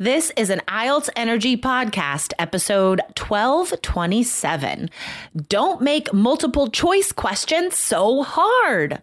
This is an IELTS Energy Podcast, episode 1227. Don't make multiple choice questions so hard.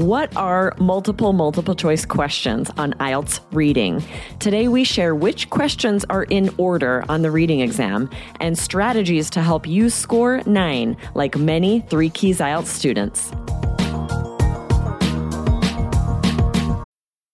What are multiple multiple choice questions on IELTS reading? Today we share which questions are in order on the reading exam and strategies to help you score 9 like many 3 Keys IELTS students.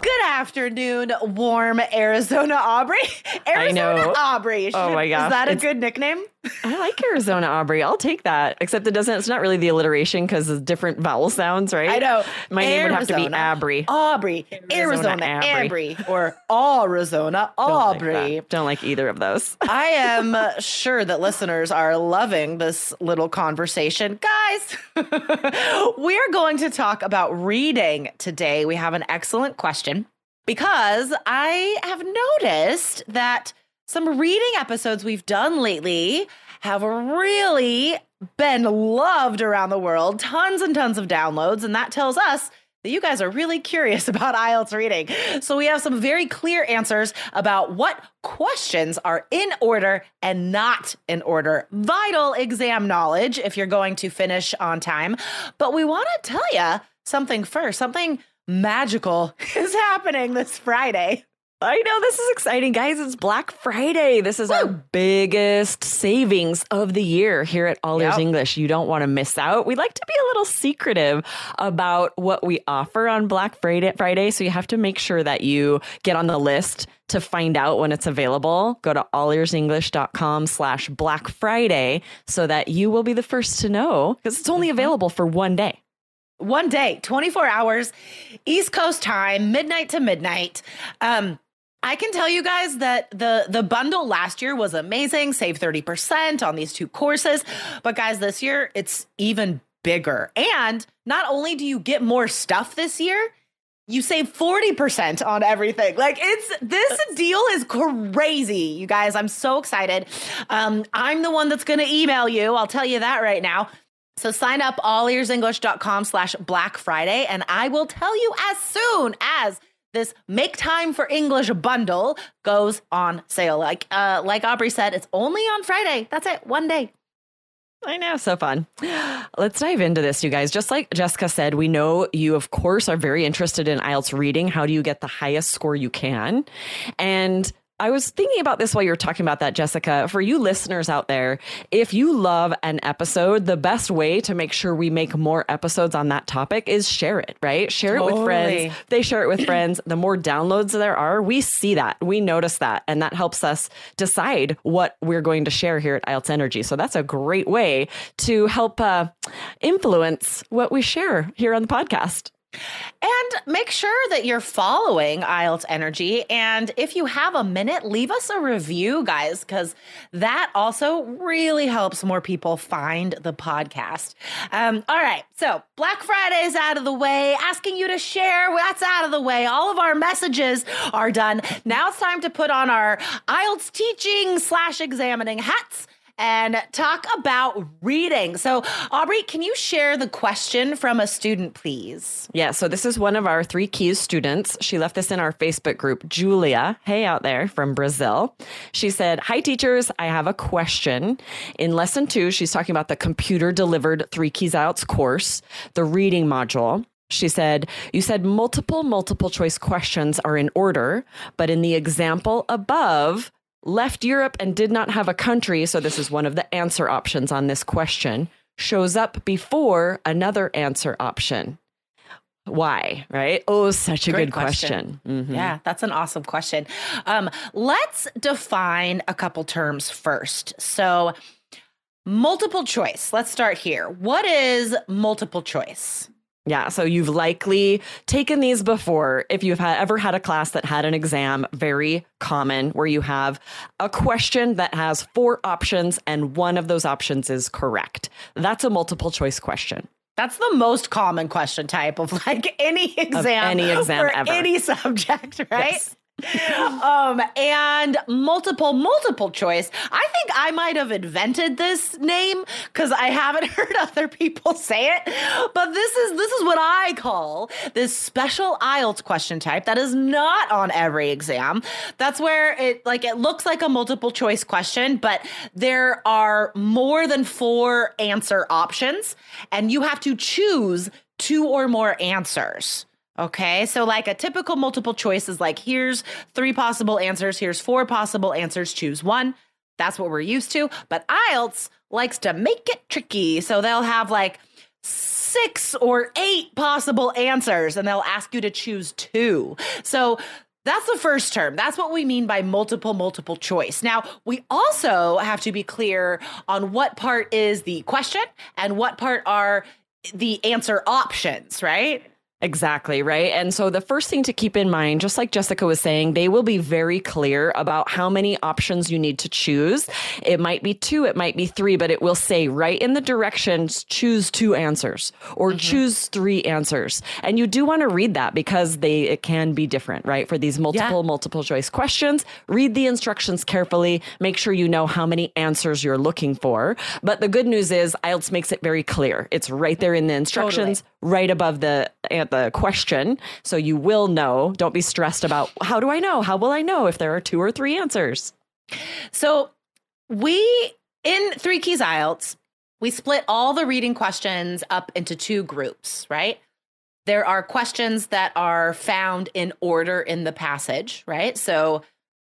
Good afternoon, warm Arizona Aubrey. Arizona. Aubrey. Oh my gosh, Is that a it's- good nickname? I like Arizona Aubrey. I'll take that. Except it doesn't it's not really the alliteration because it's different vowel sounds, right? I know. My name would have to be Aubrey. Aubrey. Arizona, Aubrey. Or Arizona Don't like Aubrey. Don't like either of those. I am sure that listeners are loving this little conversation. Guys, we're going to talk about reading today. We have an excellent question because I have noticed that some reading episodes we've done lately have really been loved around the world, tons and tons of downloads, and that tells us that you guys are really curious about IELTS reading. So we have some very clear answers about what questions are in order and not in order. Vital exam knowledge if you're going to finish on time. But we want to tell you something first, something magical is happening this Friday. I know this is exciting, guys. It's Black Friday. This is our biggest savings of the year here at All Ears Yep. English. You don't want to miss out. We like to be a little secretive about what we offer on Black Friday, Friday, so you have to make sure that you get on the list to find out when it's available. Go to allearsenglish.com slash Black Friday so that you will be the first to know because it's only available for one day. one day 24 hours east coast time midnight to midnight um i can tell you guys that the the bundle last year was amazing save 30% on these two courses but guys this year it's even bigger and not only do you get more stuff this year you save 40% on everything. Like it's this deal is crazy, you guys. I'm so excited. Um, I'm the one that's gonna email you. I'll tell you that right now. So sign up all allearsenglish.com slash Black Friday, and I will tell you as soon as this Make Time for English bundle goes on sale. Like uh, like Aubrey said, it's only on Friday. That's it, one day. I know, so fun. Let's dive into this, you guys. Just like Jessica said, we know you, of course, are very interested in IELTS reading. How do you get the highest score you can? And I was thinking about this while you were talking about that, Jessica. For you listeners out there, if you love an episode, the best way to make sure we make more episodes on that topic is share it, right? Share it with friends. They share it with friends. The more downloads there are, we see that, we notice that, and that helps us decide what we're going to share here at IELTS Energy. So that's a great way to help uh, influence what we share here on the podcast. And make sure that you're following IELTS Energy. And if you have a minute, leave us a review, guys, because that also really helps more people find the podcast. Um, all right. So Black Friday is out of the way. Asking you to share, that's out of the way. All of our messages are done. Now it's time to put on our IELTS teaching slash examining hats and talk about reading. So, Aubrey, can you share the question from a student, please? Yeah, so this is one of our three keys students. She left this in our Facebook group, Julia. Hey, out there from Brazil. She said, Hi, teachers. I have a question. In lesson two, she's talking about the computer delivered three keys IELTS course, the reading module. She said, You said multiple multiple choice questions are in order, but in the example above, left Europe and did not have a country. So this is one of the answer options on this question, shows up before another answer option. Why? Right? Oh, such a Great good question. Mhm. Yeah, that's an awesome question. Um, let's define a couple terms first. So, multiple choice. Let's start here. What is multiple choice? Yeah, so you've likely taken these before. If you've had, ever had a class that had an exam, very common, where you have a question that has four options and one of those options is correct. That's a multiple choice question. That's the most common question type of like any exam, any exam ever. any subject, right? Yes. Um, and multiple, multiple choice. I think I might have invented this name because I haven't heard other people say it. But this is this is what I call this special IELTS question type that is not on every exam. That's where it like it looks like a multiple choice question, but there are more than four answer options, and you have to choose two or more answers. Okay, so like a typical multiple choice is like here's three possible answers, here's four possible answers, choose one. That's what we're used to. But IELTS likes to make it tricky. So they'll have like six or eight possible answers and they'll ask you to choose two. So that's the first term. That's what we mean by multiple, multiple choice. Now, we also have to be clear on what part is the question and what part are the answer options, right? Exactly, right? And so the first thing to keep in mind, just like Jessica was saying, they will be very clear about how many options you need to choose. It might be two, it might be three, but it will say right in the directions, choose two answers or mm-hmm. choose three answers. And you do want to read that because they it can be different, right? For these multiple, multiple choice questions, read the instructions carefully, make sure you know how many answers you're looking for. But the good news is IELTS makes it very clear. It's right there in the instructions, right above the at the question so you will know don't be stressed about how do i know how will i know if there are two or three answers So we in Three Keys IELTS, we split all the reading questions up into two groups, right? There are questions that are found in order in the passage, right? So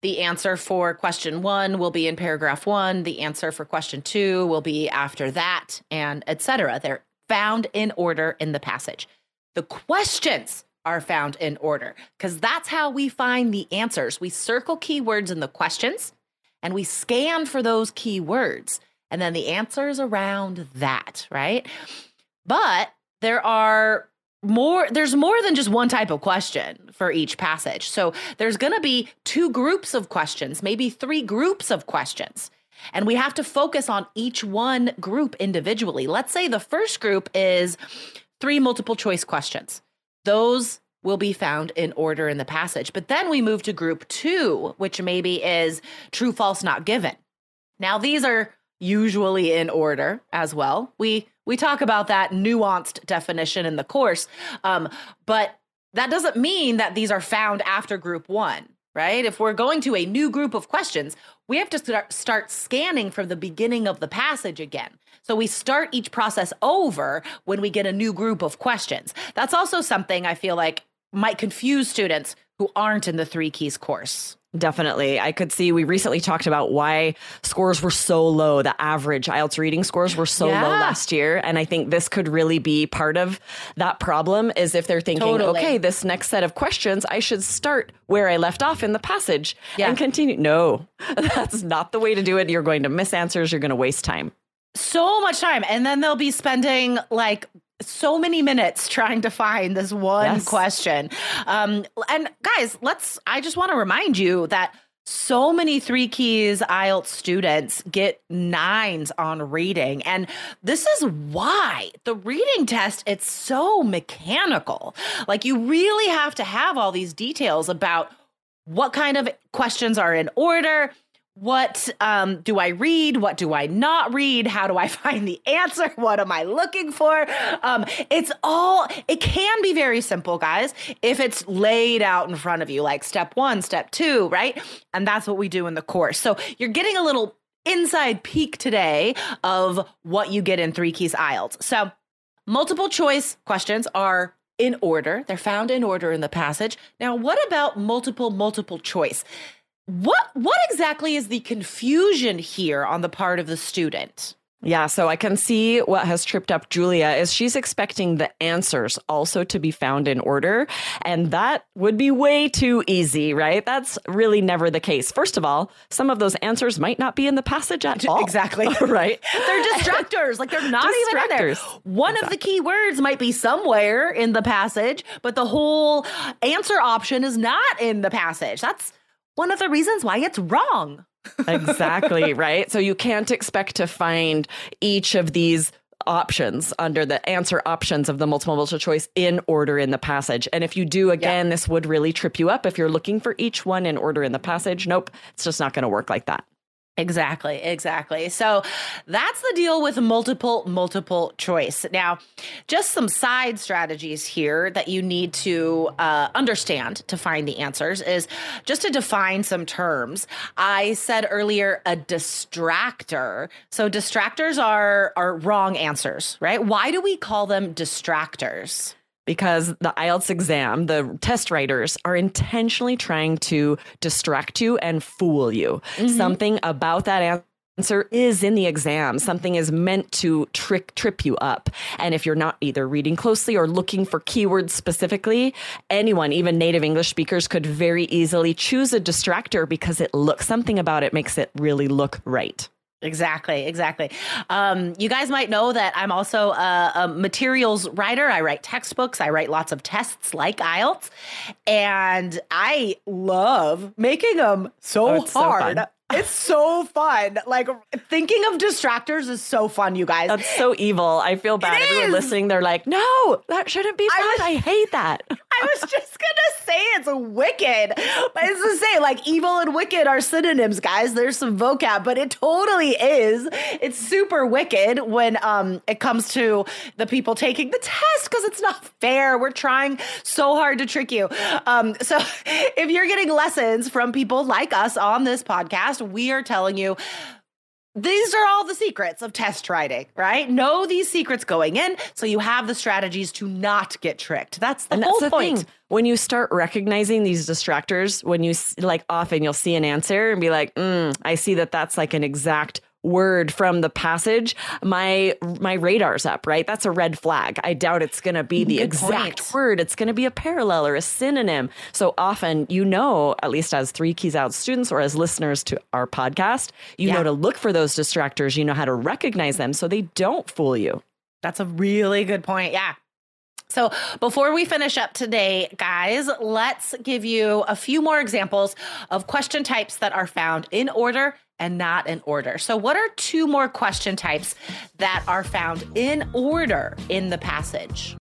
the answer for question one will be in paragraph one. The answer for question two will be after that, and etc. They're found in order in the passage. The questions are found in order because that's how we find the answers. We circle keywords in the questions and we scan for those keywords and then the answers around that, right? But there are more there's more than just one type of question for each passage. So there's going to be two groups of questions, maybe three groups of questions. And we have to focus on each one group individually. Let's say the first group is three multiple choice questions. Those will be found in order in the passage. But then we move to group two, which maybe is true, false, not given. Now, these are usually in order as well. We we talk about that nuanced definition in the course, um, but that doesn't mean that these are found after group one, right? If we're going to a new group of questions, we have to start, start scanning from the beginning of the passage again. So we start each process over when we get a new group of questions. That's also something I feel like might confuse students who aren't in the three keys course. Definitely. I could see we recently talked about why scores were so low. The average IELTS reading scores were so Yeah. low last year. And I think this could really be part of that problem is if they're thinking, Totally. okay, this next set of questions, I should start where I left off in the passage Yeah. and continue. No, that's not the way to do it. You're going to miss answers. You're going to waste time. so much time and then they'll be spending like so many minutes trying to find this one Yes. question um and guys let's i just want to remind you that so many three keys IELTS students get nines on reading. And this is why the reading test, it's so mechanical. Like you really have to have all these details about what kind of questions are in order, what um, do I read? What do I not read? How do I find the answer? What am I looking for? Um, it's all, it can be very simple, guys, if it's laid out in front of you, like step one, step two, right? And that's what we do in the course. So you're getting a little inside peek today of what you get in Three Keys IELTS. So multiple choice questions are in order. They're found in order in the passage. Now, what about multiple multiple choice? What what exactly is the confusion here on the part of the student? Yeah, so I can see what has tripped up Julia is she's expecting the answers also to be found in order. And that would be way too easy, right? That's really never the case. First of all, some of those answers might not be in the passage at all. Exactly. right. They're distractors. like they're not even in there. One exactly. of the key words might be somewhere in the passage, but the whole answer option is not in the passage. That's one of the reasons why it's wrong exactly, right? So you can't expect to find each of these options under the answer options of the multiple multiple choice in order in the passage. And if you do again, yeah. this would really trip you up if you're looking for each one in order in the passage. Nope, it's just not going to work like that. Exactly, exactly. So that's the deal with multiple, multiple choice. Now, just some side strategies here that you need to uh, understand to find the answers is just to define some terms. I said earlier a distractor. So distractors are are wrong answers, right? Why do we call them distractors? Because the IELTS exam, the test writers are intentionally trying to distract you and fool you. Mm-hmm. Something about that answer is in the exam. Something is meant to trick trip you up. And if you're not either reading closely or looking for keywords specifically, anyone, even native English speakers could very easily choose a distractor because it looks something about it makes it really look right. Exactly, exactly. Um, you guys might know that I'm also a, a, materials writer. I write textbooks, I write lots of tests like IELTS, and I love making them so oh, hard. So it's so fun. Like thinking of distractors is so fun, you guys. That's so evil. I feel bad. It Everyone is. listening, they're like, no, that shouldn't be fun. I, was, I hate that. I was just gonna say it's wicked. But it's to say, like evil and wicked are synonyms, guys. There's some vocab, but it totally is. It's super wicked when um it comes to the people taking the test because it's not fair. We're trying so hard to trick you. Um, so if you're getting lessons from people like us on this podcast, we are telling you these are all the secrets of test writing, right? Know these secrets going in so you have the strategies to not get tricked. That's the and whole that's the point. Thing. When you start recognizing these distractors, when you like often you'll see an answer and be like, mm, I see that that's like an exact word from the passage, my my radar's up, right? That's a red flag. I doubt it's going to be the Good exact point. word. It's going to be a parallel or a synonym. So often, you know, at least as three keys IELTS students or as listeners to our podcast, you yeah. know to look for those distractors. You know how to recognize them so they don't fool you. That's a really good point. Yeah. So, before we finish up today, guys, let's give you a few more examples of question types that are found in order and not in order. So, what are two more question types that are found in order in the passage?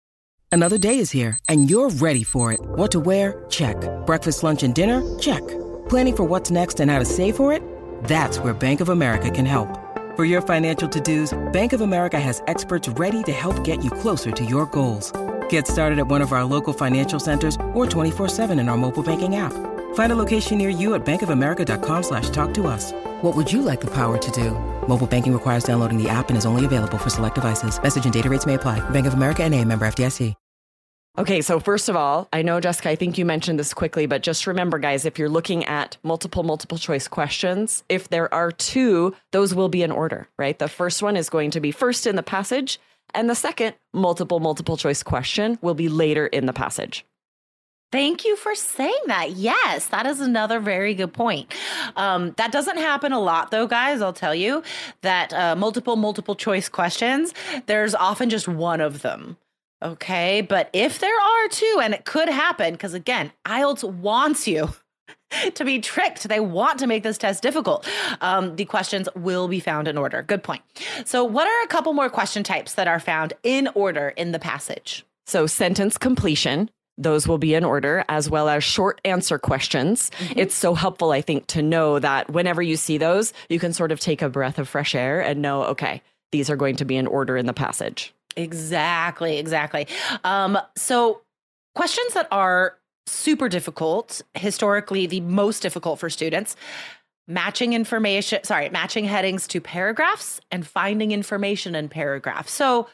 Another day is here, and you're ready for it. What to wear? Check. Breakfast, lunch, and dinner? Check. Planning for what's next and how to save for it? That's where Bank of America can help. For your financial to dos, Bank of America has experts ready to help get you closer to your goals. Get started at one of our local financial centers or 24-7 in our mobile banking app. Find a location near you at bankofamerica.com slash talk to us. What would you like the power to do? Mobile banking requires downloading the app and is only available for select devices. Message and data rates may apply. Bank of America and a member FDIC. Okay, so first of all, I know, Jessica, I think you mentioned this quickly, but just remember, guys, if you're looking at multiple, multiple choice questions, if there are two, those will be in order, right? The first one is going to be first in the passage and the second multiple, multiple choice question will be later in the passage. Thank you for saying that. Yes, that is another very good point. Um, that doesn't happen a lot, though, guys. I'll tell you that uh, multiple, multiple choice questions, there's often just one of them. Okay. But if there are two, and it could happen, because again, IELTS wants you to be tricked. They want to make this test difficult. Um, the questions will be found in order. Good point. So, what are a couple more question types that are found in order in the passage? So, sentence completion. Those will be in order, as well as short answer questions. Mm-hmm. It's so helpful, I think, to know that whenever you see those, you can sort of take a breath of fresh air and know, okay, these are going to be in order in the passage. Exactly, exactly. Um, so, questions that are super difficult, historically the most difficult for students. Matching information, sorry, matching headings to paragraphs and finding information in paragraphs. So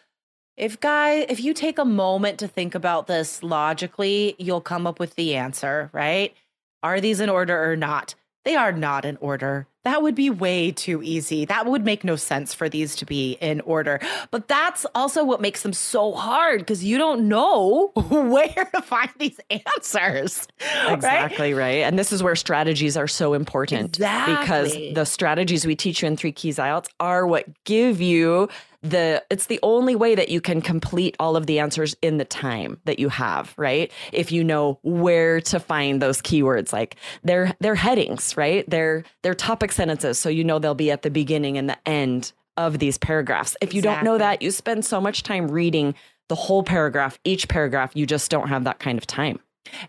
If guy, if you take a moment to think about this logically, you'll come up with the answer, right? Are these in order or not? They are not in order. That would be way too easy. That would make no sense for these to be in order. But that's also what makes them so hard because you don't know where to find these answers. Exactly right? right? And this is where strategies are so important exactly. because the strategies we teach you in Three Keys IELTS are what give you the it's the only way that you can complete all of the answers in the time that you have right if you know where to find those keywords like they're they're headings right they're they're topic sentences so you know they'll be at the beginning and the end of these paragraphs if you exactly. don't know that you spend so much time reading the whole paragraph each paragraph you just don't have that kind of time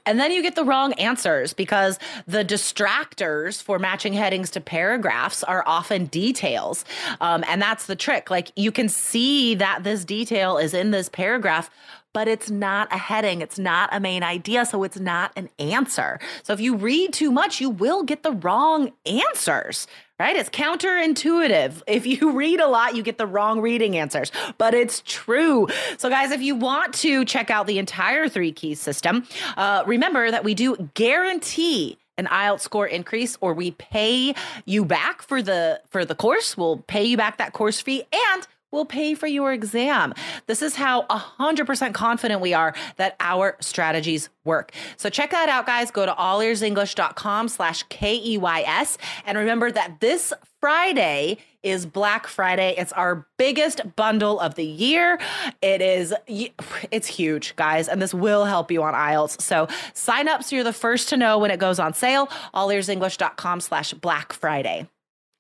and then you get the wrong answers because the distractors for matching headings to paragraphs are often details. Um, and that's the trick. Like you can see that this detail is in this paragraph, but it's not a heading. It's not a main idea. So it's not an answer. So if you read too much, you will get the wrong answers, right? It's counterintuitive. If you read a lot, you get the wrong reading answers, but it's true. So, guys, if you want to check out the entire three keys system, uh, remember that we do guarantee an IELTS score increase or we pay you back for the for the course. We'll pay you back that course fee and will pay for your exam. This is how 100% confident we are that our strategies work. So check that out, guys. Go to allearsenglish.com slash K-E-Y-S. And remember that this Friday is Black Friday. It's our biggest bundle of the year. It is, it's huge, guys, and this will help you on IELTS. So sign up so you're the first to know when it goes on sale. Allearsenglish.com slash Black Friday.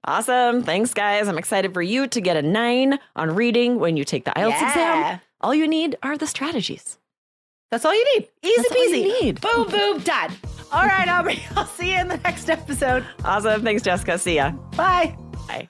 Awesome. Thanks, guys. I'm excited for you to get a nine on reading when you take the IELTS yeah. exam. All you need are the strategies. That's all you need. Easy That's peasy. need. Boom, boom, done. All right, Aubrey. I'll see you in the next episode. Awesome. Thanks, Jessica. See ya. Bye. Bye.